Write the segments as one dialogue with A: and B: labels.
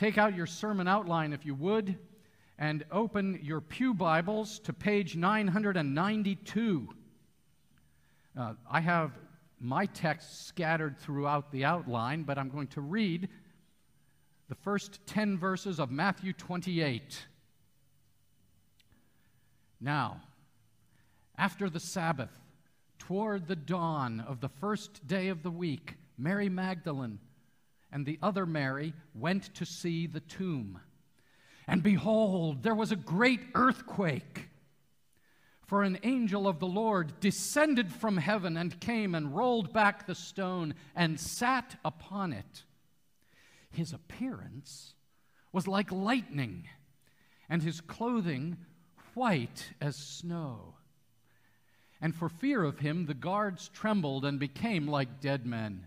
A: take out your sermon outline if you would and open your Pew Bibles to page 992. Uh, I have my text scattered throughout the outline, but I'm going to read the first 10 verses of Matthew 28. Now, after the Sabbath, toward the dawn of the first day of the week, Mary Magdalene and the other Mary went to see the tomb. And behold, there was a great earthquake. For an angel of the Lord descended from heaven and came and rolled back the stone and sat upon it. His appearance was like lightning, and his clothing white as snow. And for fear of him, the guards trembled and became like dead men.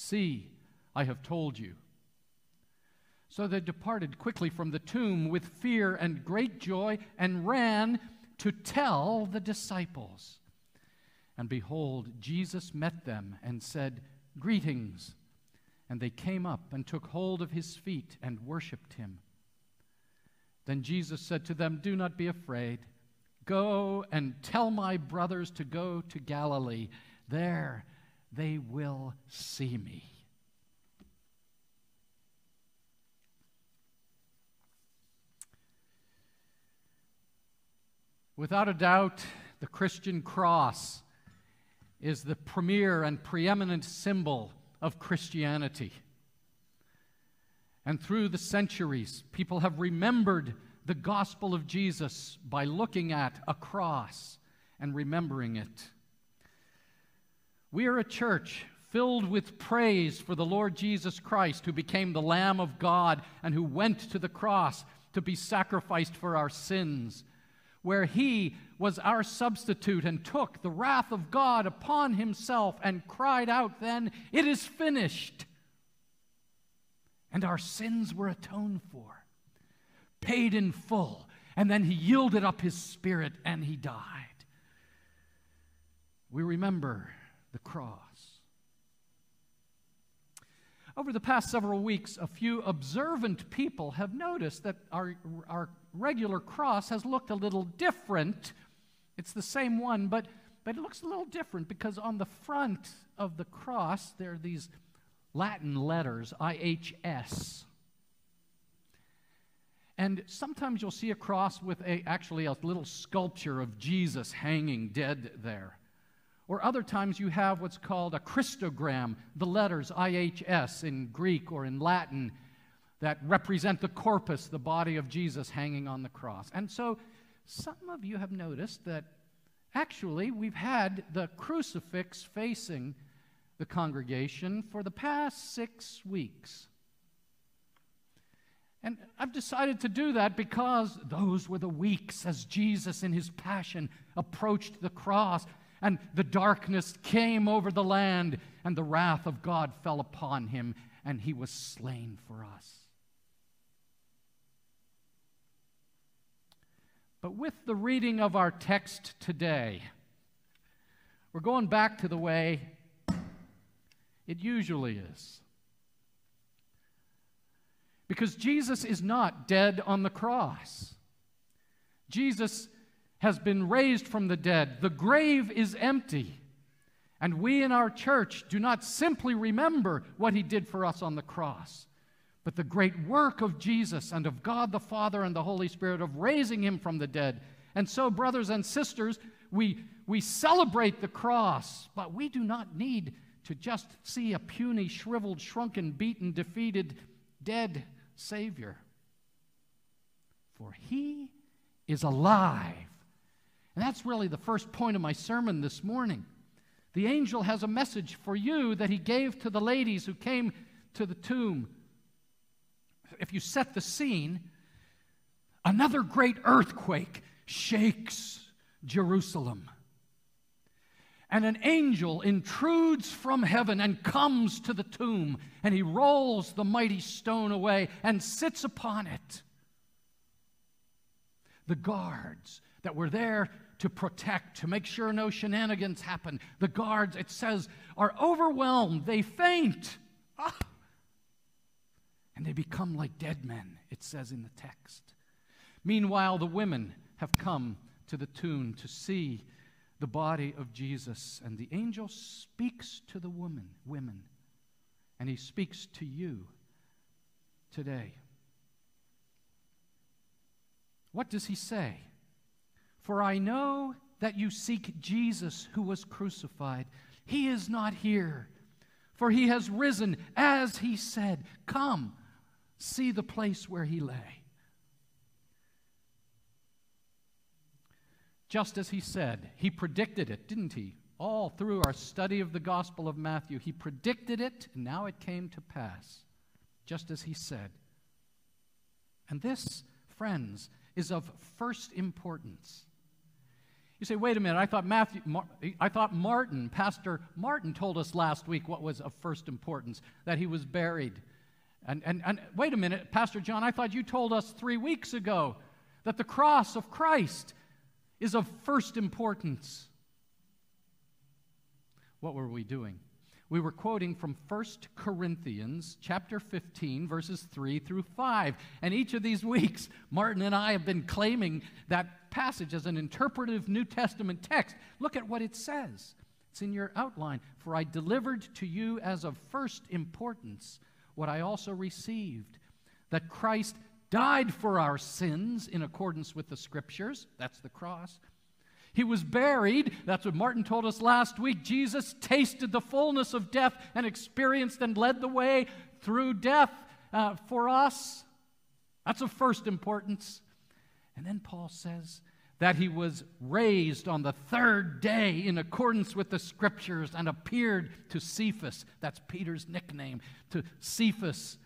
A: See, I have told you. So they departed quickly from the tomb with fear and great joy and ran to tell the disciples. And behold, Jesus met them and said, Greetings. And they came up and took hold of his feet and worshiped him. Then Jesus said to them, Do not be afraid. Go and tell my brothers to go to Galilee. There they will see me. Without a doubt, the Christian cross is the premier and preeminent symbol of Christianity. And through the centuries, people have remembered the gospel of Jesus by looking at a cross and remembering it. We are a church filled with praise for the Lord Jesus Christ, who became the Lamb of God and who went to the cross to be sacrificed for our sins, where he was our substitute and took the wrath of God upon himself and cried out, Then, it is finished. And our sins were atoned for, paid in full. And then he yielded up his spirit and he died. We remember the cross. Over the past several weeks, a few observant people have noticed that our, our regular cross has looked a little different. It's the same one, but, but it looks a little different because on the front of the cross, there are these Latin letters, IHS. And sometimes you'll see a cross with a, actually a little sculpture of Jesus hanging dead there. Or other times you have what's called a Christogram, the letters IHS in Greek or in Latin that represent the corpus, the body of Jesus hanging on the cross. And so some of you have noticed that actually we've had the crucifix facing the congregation for the past six weeks. And I've decided to do that because those were the weeks as Jesus in his passion approached the cross and the darkness came over the land, and the wrath of God fell upon him, and he was slain for us. But with the reading of our text today, we're going back to the way it usually is. Because Jesus is not dead on the cross. Jesus has been raised from the dead. The grave is empty. And we in our church do not simply remember what he did for us on the cross, but the great work of Jesus and of God the Father and the Holy Spirit of raising him from the dead. And so, brothers and sisters, we, we celebrate the cross, but we do not need to just see a puny, shriveled, shrunken, beaten, defeated, dead Savior. For he is alive and that's really the first point of my sermon this morning. The angel has a message for you that he gave to the ladies who came to the tomb. if you set the scene, another great earthquake shakes Jerusalem. And an angel intrudes from heaven and comes to the tomb, and he rolls the mighty stone away and sits upon it. The guards that were there to protect, to make sure no shenanigans happen, the guards, it says, are overwhelmed. They faint. Ah. And they become like dead men, it says in the text. Meanwhile, the women have come to the tomb to see the body of Jesus. And the angel speaks to the woman, women, and he speaks to you today. What does he say? For I know that you seek Jesus who was crucified. He is not here, for he has risen as he said. Come, see the place where he lay. just as he said. He predicted it, didn't he? All through our study of the Gospel of Matthew, he predicted it, and now it came to pass, just as he said. And this, friends, is of first importance. You say, wait a minute, I thought, Matthew, Mar- I thought Martin, Pastor Martin, told us last week what was of first importance that he was buried. And, and, and wait a minute, Pastor John, I thought you told us three weeks ago that the cross of Christ is of first importance. What were we doing? We were quoting from 1 Corinthians chapter 15 verses 3 through 5. And each of these weeks Martin and I have been claiming that passage as an interpretive New Testament text. Look at what it says. It's in your outline. For I delivered to you as of first importance what I also received that Christ died for our sins in accordance with the scriptures. That's the cross. He was buried. That's what Martin told us last week. Jesus tasted the fullness of death and experienced and led the way through death uh, for us. That's of first importance. And then Paul says that he was raised on the third day in accordance with the scriptures and appeared to Cephas. That's Peter's nickname, to Cephas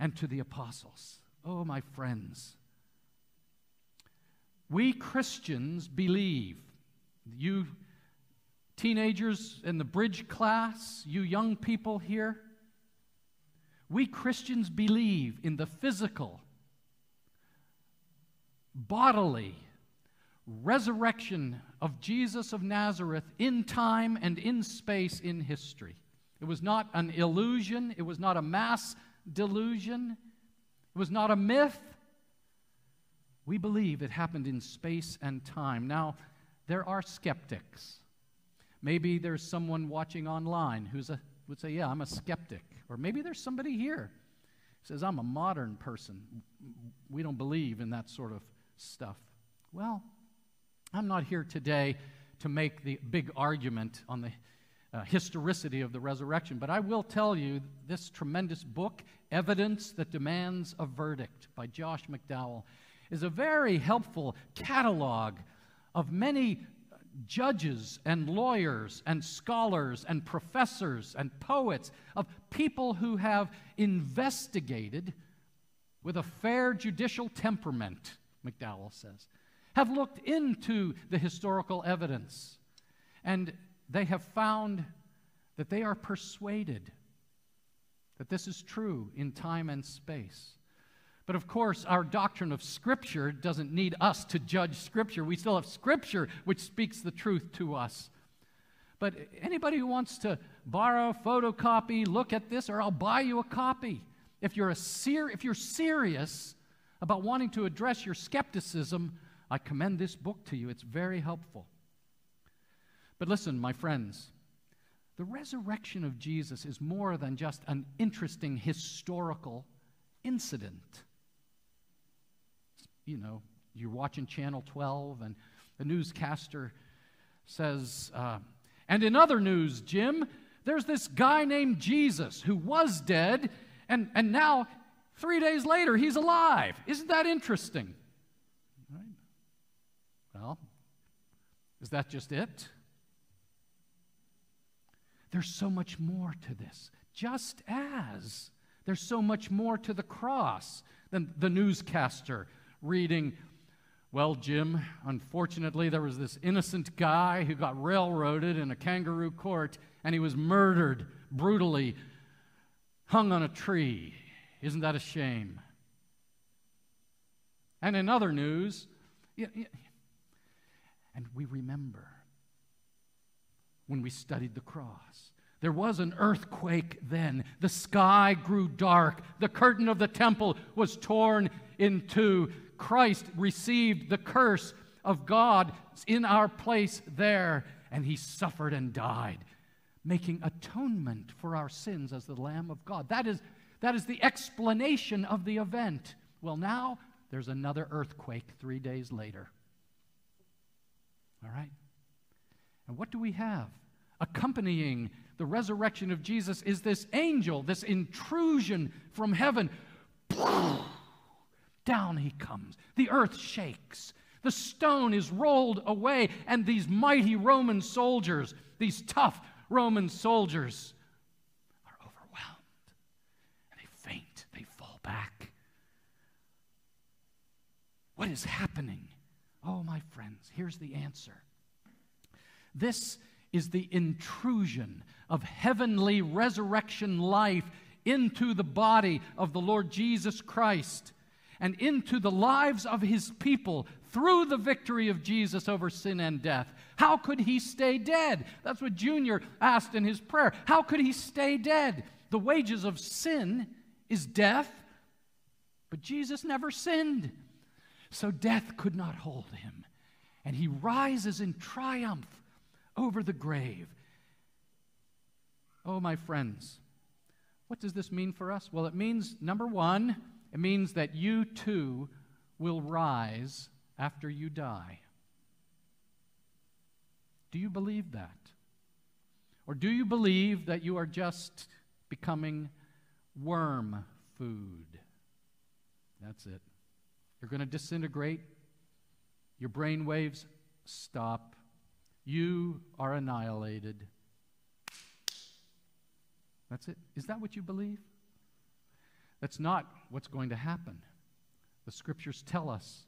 A: and to the apostles. Oh, my friends, we Christians believe, you teenagers in the bridge class, you young people here, we Christians believe in the physical, bodily resurrection of Jesus of Nazareth in time and in space in history. It was not an illusion, it was not a mass delusion, it was not a myth. We believe it happened in space and time. Now, there are skeptics. Maybe there's someone watching online who would say, Yeah, I'm a skeptic. Or maybe there's somebody here who says, I'm a modern person. We don't believe in that sort of stuff. Well, I'm not here today to make the big argument on the uh, historicity of the resurrection. But I will tell you this tremendous book, Evidence That Demands a Verdict by Josh McDowell, is a very helpful catalog of many judges and lawyers and scholars and professors and poets, of people who have investigated with a fair judicial temperament, McDowell says, have looked into the historical evidence and they have found that they are persuaded that this is true in time and space. But of course, our doctrine of Scripture doesn't need us to judge Scripture. We still have Scripture which speaks the truth to us. But anybody who wants to borrow, photocopy, look at this, or I'll buy you a copy. If you're, a ser- if you're serious about wanting to address your skepticism, I commend this book to you. It's very helpful. But listen, my friends, the resurrection of Jesus is more than just an interesting historical incident. You know, you're watching Channel 12, and the newscaster says, uh, and in other news, Jim, there's this guy named Jesus who was dead, and, and now, three days later, he's alive. Isn't that interesting? Right. Well, is that just it? There's so much more to this. Just as There's so much more to the cross than the newscaster reading, Well, Jim, unfortunately, there was this innocent guy who got railroaded in a kangaroo court and he was murdered brutally, hung on a tree. Isn't that a shame? And in other news, and we remember when we studied the cross. There was an earthquake then. The sky grew dark. The curtain of the temple was torn in two. Christ received the curse of God in our place there, and he suffered and died, making atonement for our sins as the Lamb of God. That is, that is the explanation of the event. Well, now there's another earthquake three days later. All right? And what do we have? Accompanying the resurrection of Jesus is this angel, this intrusion from heaven. Down he comes. The earth shakes. The stone is rolled away, and these mighty Roman soldiers, these tough Roman soldiers, are overwhelmed. And they faint, they fall back. What is happening? Oh, my friends, here's the answer. This is the intrusion of heavenly resurrection life into the body of the Lord Jesus Christ and into the lives of his people through the victory of Jesus over sin and death. How could he stay dead? That's what Junior asked in his prayer. How could he stay dead? The wages of sin is death, but Jesus never sinned. So death could not hold him. And he rises in triumph over the grave. Oh, my friends, what does this mean for us? Well, it means, number one, it means that you too will rise after you die. Do you believe that? Or do you believe that you are just becoming worm food? That's it. You're going to disintegrate. Your brain waves stop. You are annihilated. That's it. Is that what you believe? That's not what's going to happen. The scriptures tell us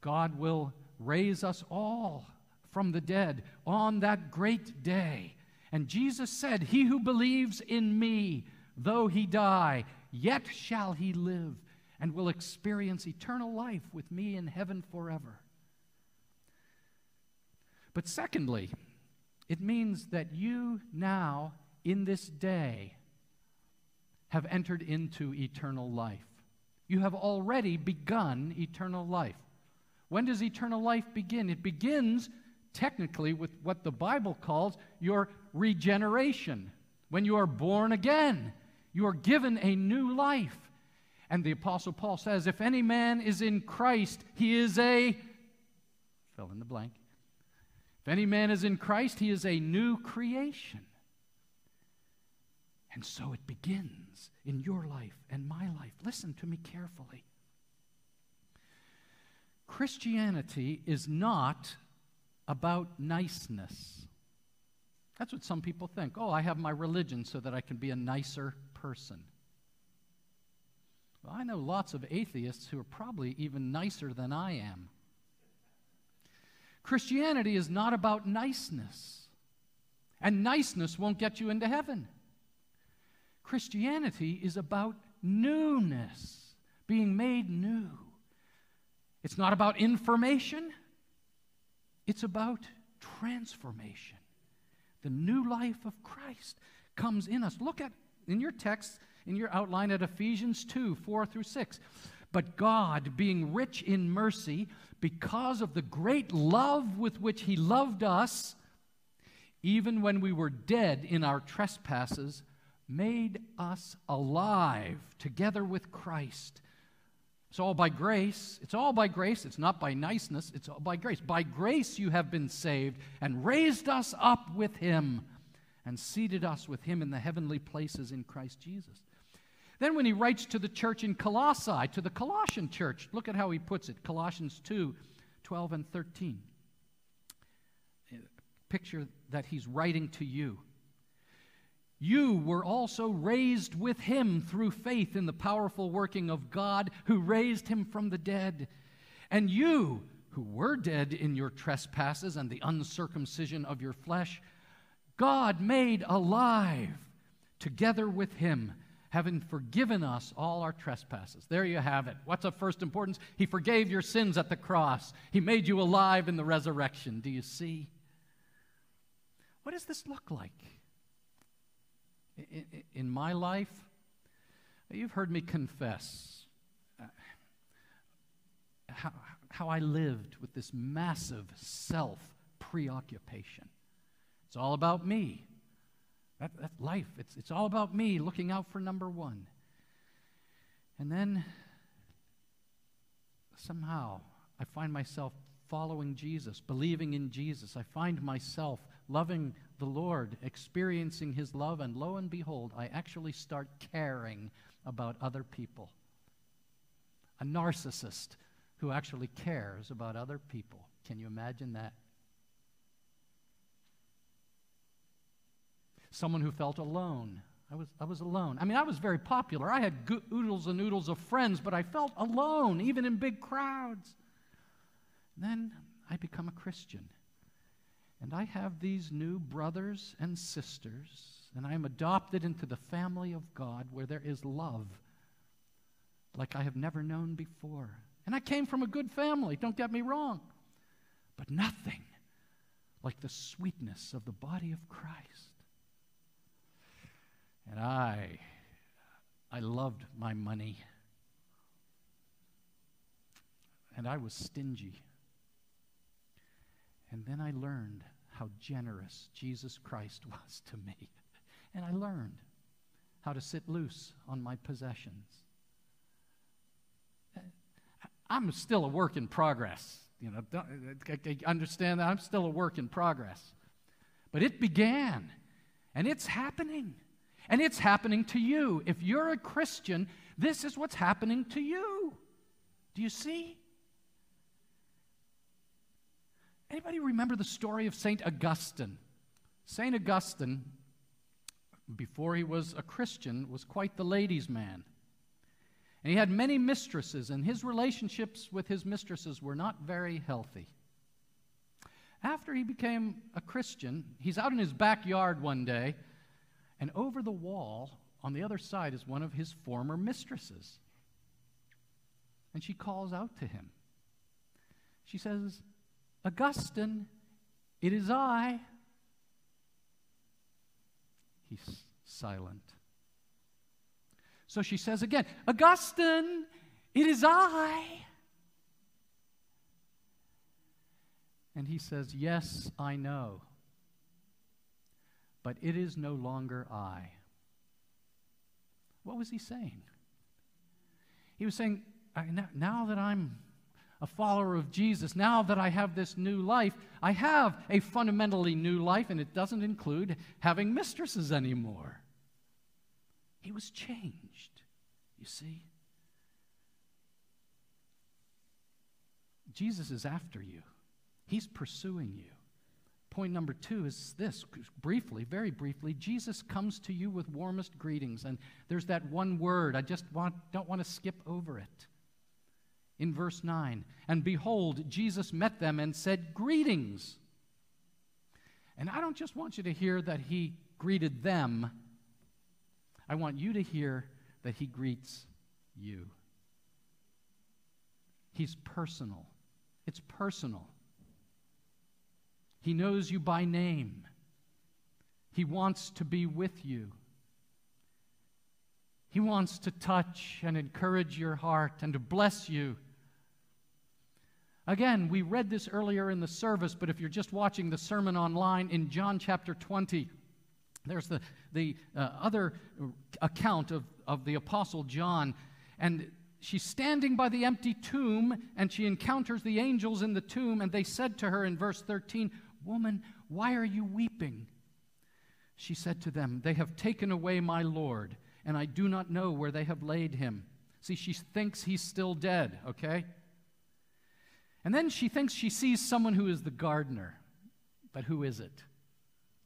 A: God will raise us all from the dead on that great day. And Jesus said, He who believes in me, though he die, yet shall he live and will experience eternal life with me in heaven forever. But secondly, it means that you now, in this day, have entered into eternal life. You have already begun eternal life. When does eternal life begin? It begins technically with what the Bible calls your regeneration. When you are born again, you are given a new life. And the Apostle Paul says, if any man is in Christ, he is a, fill in the blank. If any man is in Christ, he is a new creation. And so it begins in your life and my life. Listen to me carefully. Christianity is not about niceness. That's what some people think. Oh, I have my religion so that I can be a nicer person. Well, I know lots of atheists who are probably even nicer than I am. Christianity is not about niceness, and niceness won't get you into heaven. Christianity is about newness, being made new. It's not about information, it's about transformation. The new life of Christ comes in us. Look at in your text in your outline at Ephesians 2 4 through 6. But God, being rich in mercy, because of the great love with which He loved us, even when we were dead in our trespasses, made us alive together with Christ. It's all by grace. It's all by grace. It's not by niceness. It's all by grace. By grace you have been saved and raised us up with Him and seated us with Him in the heavenly places in Christ Jesus. Then, when he writes to the church in Colossae, to the Colossian church, look at how he puts it Colossians 2 12 and 13. Picture that he's writing to you. you were also raised with him through faith in the powerful working of God who raised him from the dead. And you, who were dead in your trespasses and the uncircumcision of your flesh, God made alive together with him, having forgiven us all our trespasses. There you have it. What's of first importance? He forgave your sins at the cross, He made you alive in the resurrection. Do you see? What does this look like? in my life, you've heard me confess uh, how, how I lived with this massive self preoccupation. It's all about me. That, that life, it's, it's all about me looking out for number one. And then somehow I find myself following Jesus, believing in Jesus. I find myself loving the Lord, experiencing His love, and lo and behold, I actually start caring about other people. A narcissist who actually cares about other people. Can you imagine that? Someone who felt alone. I was, I was alone. I mean, I was very popular. I had go- oodles and oodles of friends, but I felt alone, even in big crowds. then I become a Christian. And I have these new brothers and sisters, and I am adopted into the family of God where there is love like I have never known before. And I came from a good family, don't get me wrong, but nothing like the sweetness of the body of Christ. And I, I loved my money. And I was stingy. And then I learned how generous Jesus Christ was to me. And I learned how to sit loose on my possessions. I'm still a work in progress. You know, understand that I'm still a work in progress. But it began, and it's happening. And it's happening to you. If you're a Christian, this is what's happening to you. Do you see? Anybody remember the story of St. Augustine? St. Augustine, before he was a Christian, was quite the ladies' man. And he had many mistresses, and his relationships with his mistresses were not very healthy. After he became a Christian, he's out in his backyard one day, and over the wall on the other side is one of his former mistresses. And she calls out to him. She says, Augustine, it is I. He's silent. So she says again, Augustine, it is I. And he says, Yes, I know. But it is no longer I. What was he saying? He was saying, Now that I'm a follower of Jesus, now that I have this new life, I have a fundamentally new life, and it doesn't include having mistresses anymore. He was changed, you see. Jesus is after you, He's pursuing you. Point number two is this briefly, very briefly Jesus comes to you with warmest greetings. And there's that one word, I just want, don't want to skip over it in verse 9. And behold, Jesus met them and said, Greetings. And I don't just want you to hear that he greeted them, I want you to hear that he greets you. He's personal. It's personal. He knows you by name. He wants to be with you. He wants to touch and encourage your heart and to bless you Again, we read this earlier in the service, but if you're just watching the sermon online in John chapter 20, there's the, the uh, other account of, of the Apostle John. And she's standing by the empty tomb, and she encounters the angels in the tomb, and they said to her in verse 13, Woman, why are you weeping? She said to them, They have taken away my Lord, and I do not know where they have laid him. See, she thinks he's still dead, okay? And then she thinks she sees someone who is the gardener. But who is it?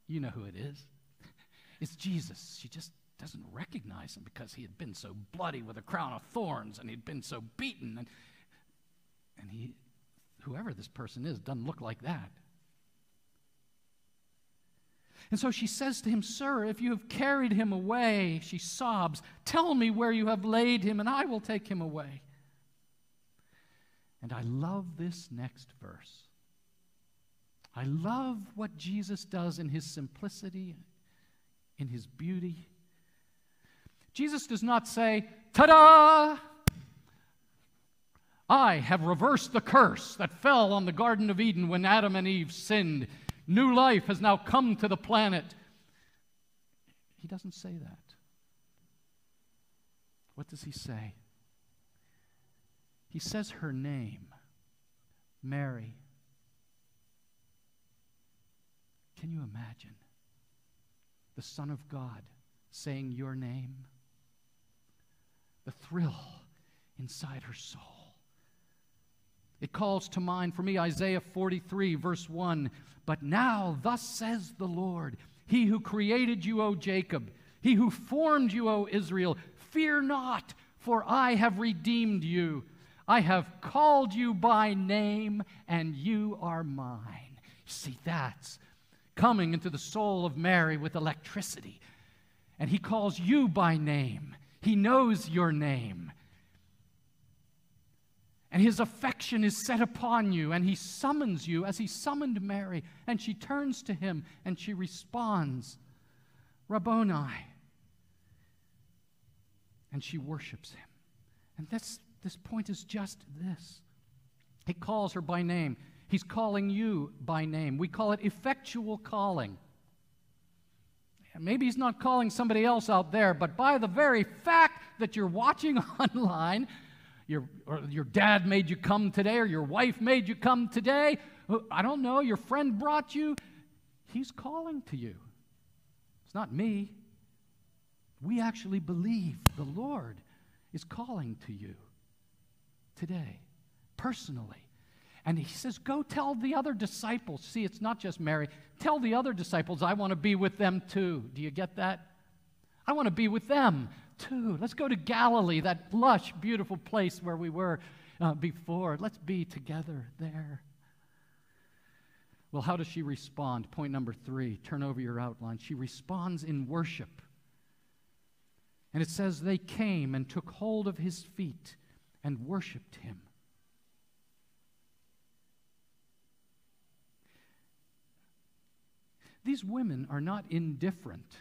A: You know who it it's is Jesus. She just doesn't recognize him because he had been so bloody with a crown of thorns and he'd been so beaten. And, and he, whoever this person is, doesn't look like that. And so she says to him, Sir, if you have carried him away, she sobs, tell me where you have laid him, and I will take him away. And I love this next verse. I love what Jesus does in his simplicity, in his beauty. Jesus does not say, Ta da! I have reversed the curse that fell on the Garden of Eden when Adam and Eve sinned. New life has now come to the planet. He doesn't say that. What does he say? He says her name, Mary. Can you imagine the Son of God saying your name? The thrill inside her soul. It calls to mind for me Isaiah 43, verse 1. But now, thus says the Lord, He who created you, O Jacob, He who formed you, O Israel, fear not, for I have redeemed you. I have called you by name, and you are mine. See, that's coming into the soul of Mary with electricity. And he calls you by name. He knows your name. And his affection is set upon you, and he summons you as he summoned Mary. And she turns to him and she responds, Rabboni. And she worships him. And this, this point is just this he calls her by name. He's calling you by name. We call it effectual calling. Maybe he's not calling somebody else out there, but by the very fact that you're watching online, your, your dad made you come today, or your wife made you come today, I don't know, your friend brought you, he's calling to you. It's not me. We actually believe the Lord is calling to you today, personally. And he says, Go tell the other disciples. See, it's not just Mary. Tell the other disciples, I want to be with them too. Do you get that? I want to be with them too. Let's go to Galilee, that lush, beautiful place where we were uh, before. Let's be together there. Well, how does she respond? Point number three. Turn over your outline. She responds in worship. And it says, They came and took hold of his feet and worshiped him. These women are not indifferent.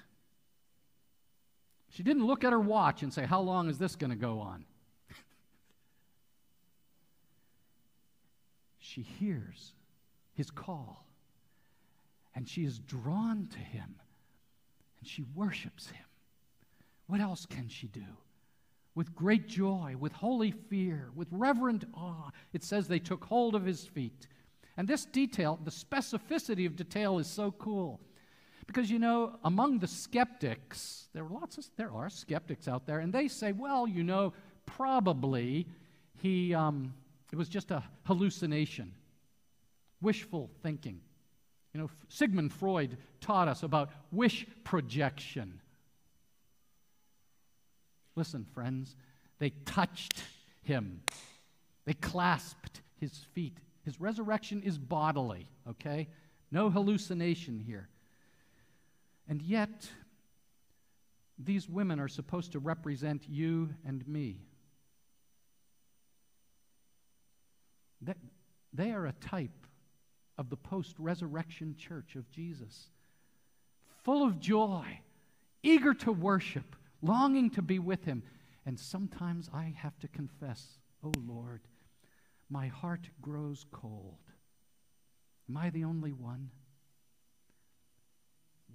A: She didn't look at her watch and say, How long is this going to go on? she hears his call and she is drawn to him and she worships him. What else can she do? With great joy, with holy fear, with reverent awe. It says they took hold of his feet and this detail, the specificity of detail is so cool. Because you know, among the skeptics, there are lots of there are skeptics out there, and they say, well, you know, probably he um, it was just a hallucination, wishful thinking. You know, Sigmund Freud taught us about wish projection. Listen, friends, they touched him. They clasped his feet. His resurrection is bodily, okay? No hallucination here. And yet, these women are supposed to represent you and me. They are a type of the post resurrection church of Jesus, full of joy, eager to worship, longing to be with Him. And sometimes I have to confess, oh Lord, my heart grows cold. Am I the only one?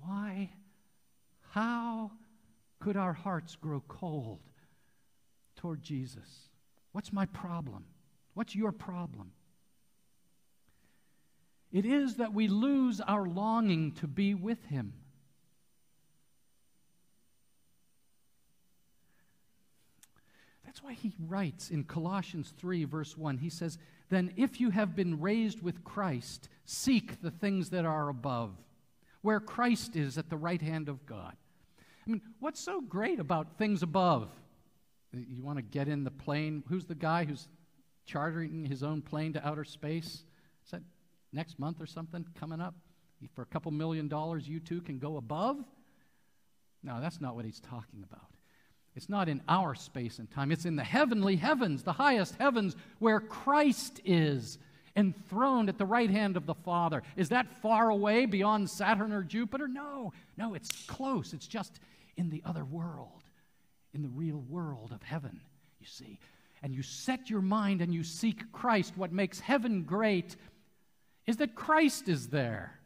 A: Why? How could our hearts grow cold toward Jesus? What's my problem? What's your problem? It is that we lose our longing to be with Him. That's why he writes in Colossians 3, verse 1, he says, Then if you have been raised with Christ, seek the things that are above, where Christ is at the right hand of God. I mean, what's so great about things above? You want to get in the plane? Who's the guy who's chartering his own plane to outer space? Is that next month or something coming up? For a couple million dollars, you too can go above? No, that's not what he's talking about. It's not in our space and time, it's in the heavenly heavens, the highest heavens, where Christ is enthroned at the right hand of the Father. Is that far away beyond Saturn or Jupiter? No, no, it's close. It's just in the other world, in the real world of heaven, you see. And you set your mind and you seek Christ. What makes heaven great is that Christ is there.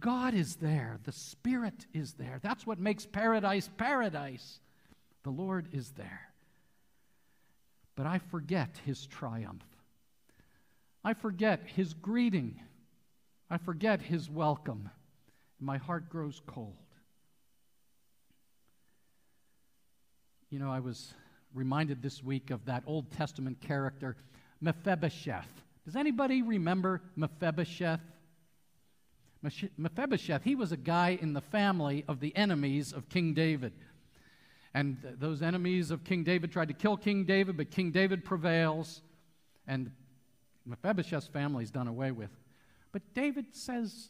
A: God is there. The Spirit is there. That's what makes paradise paradise. The Lord is there. But I forget his triumph. I forget his greeting. I forget his welcome. My heart grows cold. You know, I was reminded this week of that Old Testament character, Mephibosheth. Does anybody remember Mephibosheth? Mephibosheth, he was a guy in the family of the enemies of King David. And those enemies of King David tried to kill King David, but King David prevails, and Mephibosheth's family is done away with. But David says,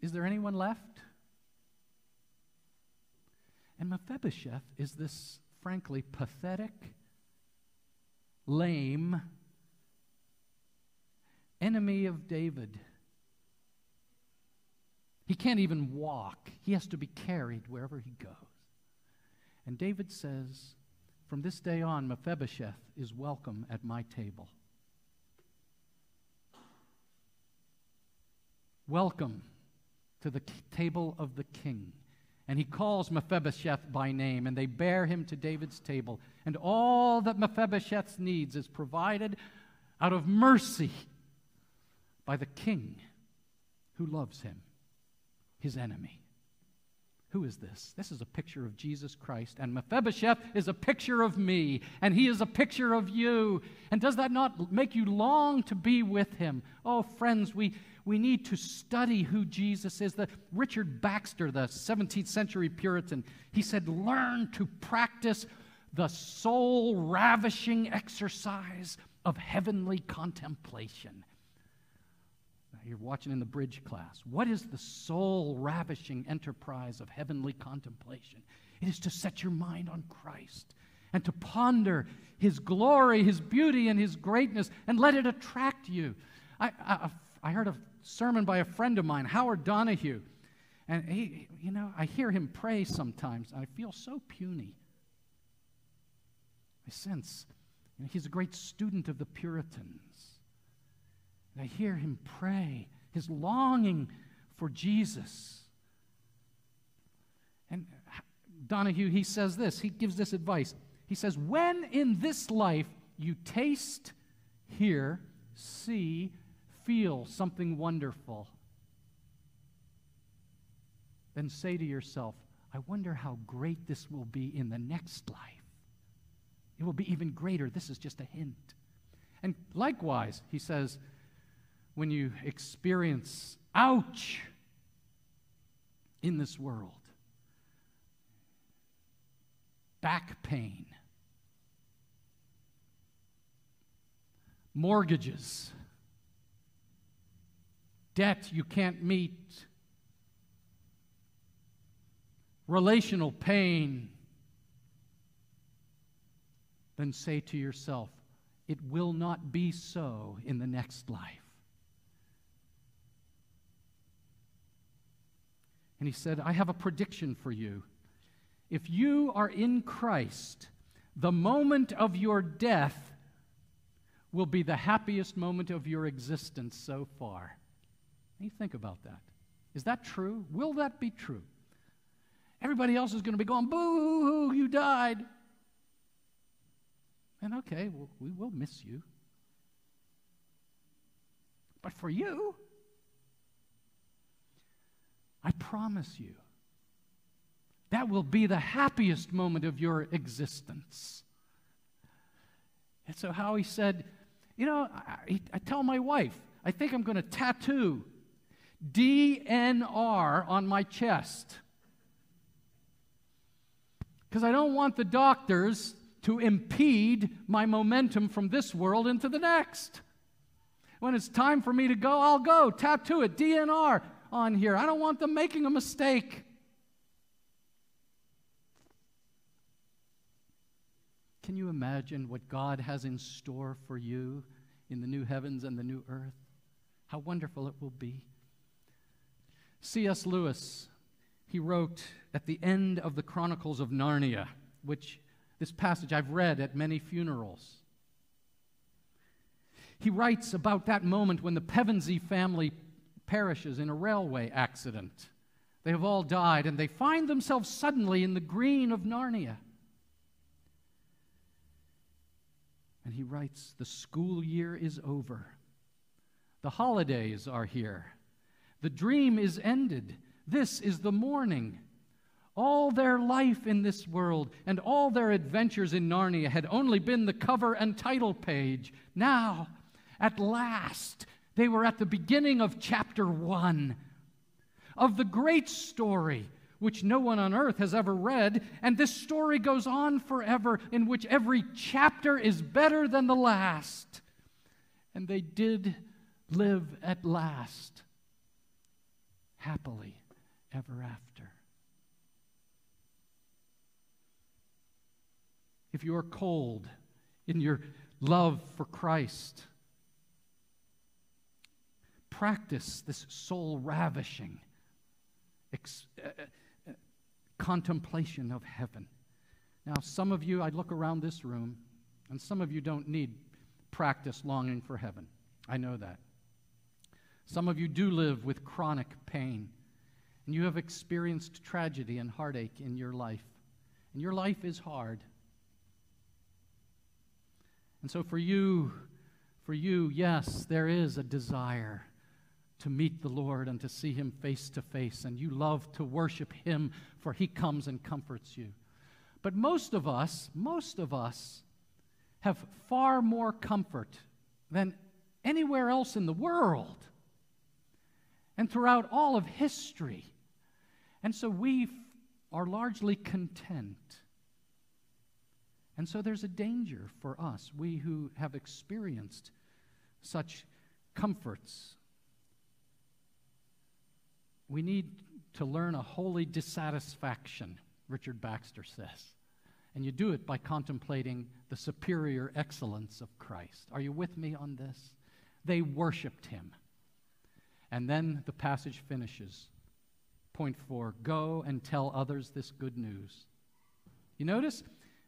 A: Is there anyone left? And Mephibosheth is this, frankly, pathetic, lame enemy of David he can't even walk, he has to be carried wherever he goes. And David says, From this day on, Mephibosheth is welcome at my table. Welcome to the table of the king. And he calls Mephibosheth by name, and they bear him to David's table. And all that Mephibosheth needs is provided out of mercy by the king who loves him his enemy. Who is this? This is a picture of Jesus Christ, and Mephibosheth is a picture of me, and he is a picture of you. And does that not make you long to be with him? Oh, friends, we, we need to study who Jesus is. The, Richard Baxter, the 17th century Puritan, he said, Learn to practice the soul ravishing exercise of heavenly contemplation you're watching in the bridge class. What is the soul ravishing enterprise of heavenly contemplation? It is to set your mind on Christ and to ponder his glory, his beauty, and his greatness, and let it attract you. I, I, I heard a sermon by a friend of mine, Howard Donahue, and he, you know, I hear him pray sometimes, and I feel so puny. I sense you know, he's a great student of the Puritans. And I hear him pray, his longing for Jesus. And Donahue, he says this, he gives this advice. He says, When in this life you taste, hear, see, feel something wonderful, then say to yourself, I wonder how great this will be in the next life. It will be even greater. This is just a hint. And likewise, he says, when you experience ouch in this world, back pain, mortgages, debt you can't meet, relational pain, then say to yourself, it will not be so in the next life. And he said, I have a prediction for you. If you are in Christ, the moment of your death will be the happiest moment of your existence so far. You think about that. Is that true? Will that be true? Everybody else is going to be going, boo you died. And okay, well, we will miss you. But for you, I promise you, that will be the happiest moment of your existence. And so Howie said, You know, I, I tell my wife, I think I'm going to tattoo DNR on my chest. Because I don't want the doctors to impede my momentum from this world into the next. When it's time for me to go, I'll go. Tattoo it, DNR on here. I don't want them making a mistake. Can you imagine what God has in store for you in the new heavens and the new earth? How wonderful it will be. C.S. Lewis, he wrote at the end of the Chronicles of Narnia, which this passage I've read at many funerals. He writes about that moment when the Pevensey family perishes in a railway accident. They have all died, and they find themselves suddenly in the green of Narnia. And he writes The school year is over. The holidays are here. The dream is ended. This is the morning. All their life in this world and all their adventures in Narnia had only been the cover and title page. Now, at last, they were at the beginning of chapter one of the great story which no one on earth has ever read, and this story goes on forever, in which every chapter is better than the last. And they did live at last, happily ever after. If you are cold in your love for Christ, practice this soul ravishing ex- uh, uh, contemplation of heaven. Now, some of you, I look around this room, and some of you don't need practice longing for heaven. I know that. Some of you do live with chronic pain, and you have experienced tragedy and heartache in your life, and your life is hard. And so, for you, for you, yes, there is a desire to meet the Lord and to see Him face to face, and you love to worship Him, for He comes and comforts you. But most of us, most of us, have far more comfort than anywhere else in the world and throughout all of history. And so we are largely content. And so there's a danger for us, we who have experienced such comforts we need to learn a holy dissatisfaction, Richard Baxter says. And you do it by contemplating the superior excellence of Christ. Are you with me on this? They worshiped him. And then the passage finishes. Point four go and tell others this good news. You notice?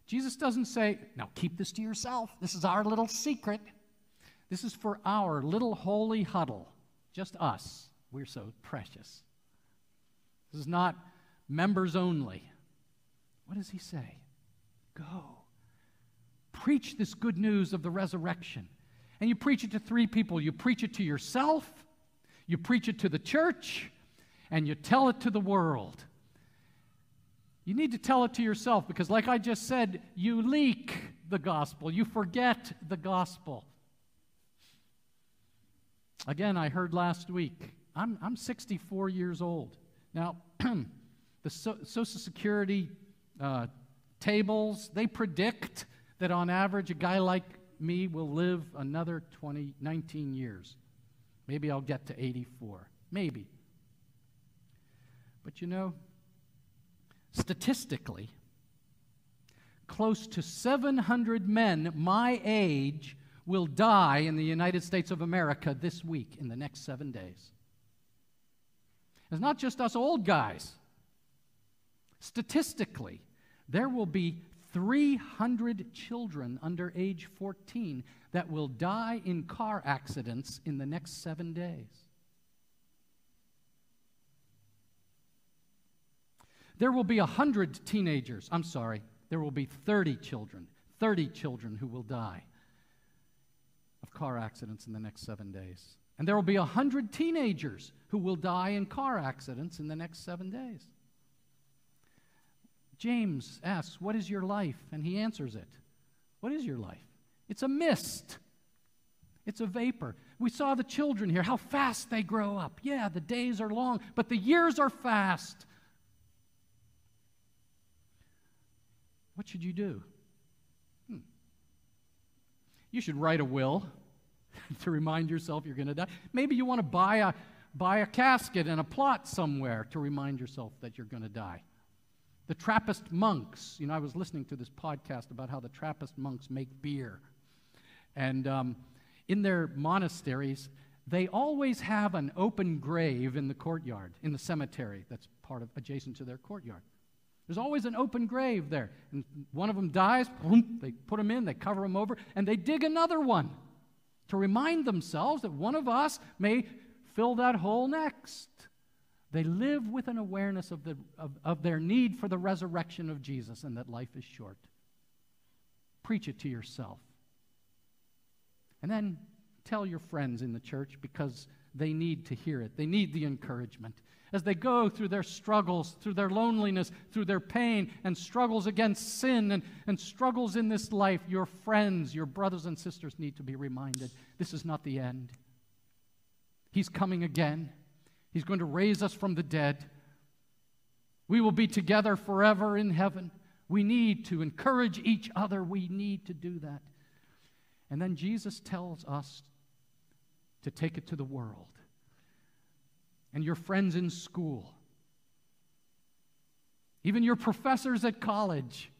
A: Jesus doesn't say, now keep this to yourself. This is our little secret. This is for our little holy huddle. Just us. We're so precious. This is not members only. What does he say? Go. Preach this good news of the resurrection. And you preach it to three people you preach it to yourself, you preach it to the church, and you tell it to the world. You need to tell it to yourself because, like I just said, you leak the gospel, you forget the gospel. Again, I heard last week, I'm, I'm 64 years old. Now, the so- Social Security uh, tables, they predict that on average a guy like me will live another 20, 19 years. Maybe I'll get to 84. Maybe. But you know, statistically, close to 700 men my age will die in the United States of America this week in the next seven days. It's not just us old guys. Statistically, there will be 300 children under age 14 that will die in car accidents in the next seven days. There will be 100 teenagers, I'm sorry, there will be 30 children, 30 children who will die of car accidents in the next seven days. And there will be 100 teenagers who will die in car accidents in the next seven days. James asks, What is your life? And he answers it. What is your life? It's a mist. It's a vapor. We saw the children here, how fast they grow up. Yeah, the days are long, but the years are fast. What should you do? Hmm. You should write a will to remind yourself you're going to die. Maybe you want to buy a, buy a casket and a plot somewhere to remind yourself that you're going to die. The Trappist monks, you know, I was listening to this podcast about how the Trappist monks make beer. And um, in their monasteries, they always have an open grave in the courtyard, in the cemetery that's part of adjacent to their courtyard. There's always an open grave there. And one of them dies, boom, they put him in, they cover him over, and they dig another one to remind themselves that one of us may fill that hole next. They live with an awareness of, the, of, of their need for the resurrection of Jesus and that life is short. Preach it to yourself. And then tell your friends in the church because they need to hear it. They need the encouragement. As they go through their struggles, through their loneliness, through their pain, and struggles against sin and, and struggles in this life, your friends, your brothers and sisters need to be reminded this is not the end. He's coming again. He's going to raise us from the dead. We will be together forever in heaven. We need to encourage each other. We need to do that. And then Jesus tells us to take it to the world. And your friends in school, even your professors at college,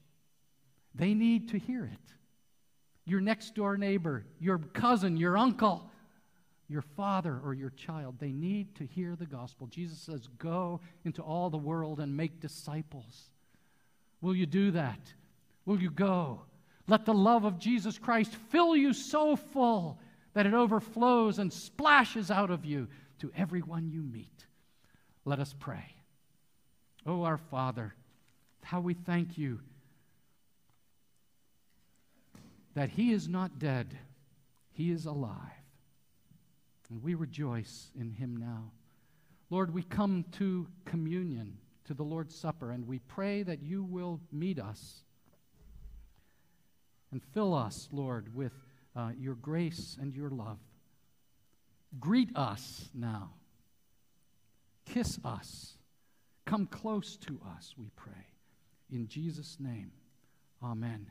A: they need to hear it. Your next door neighbor, your cousin, your uncle, your father, or your child, they need to hear the gospel. Jesus says, Go into all the world and make disciples. Will you do that? Will you go? Let the love of Jesus Christ fill you so full that it overflows and splashes out of you to everyone you meet. Let us pray. Oh, our Father, how we thank you that He is not dead, He is alive. And we rejoice in Him now. Lord, we come to communion, to the Lord's Supper, and we pray that you will meet us and fill us, Lord, with uh, your grace and your love. Greet us now. Kiss us. Come close to us, we pray. In Jesus' name, amen.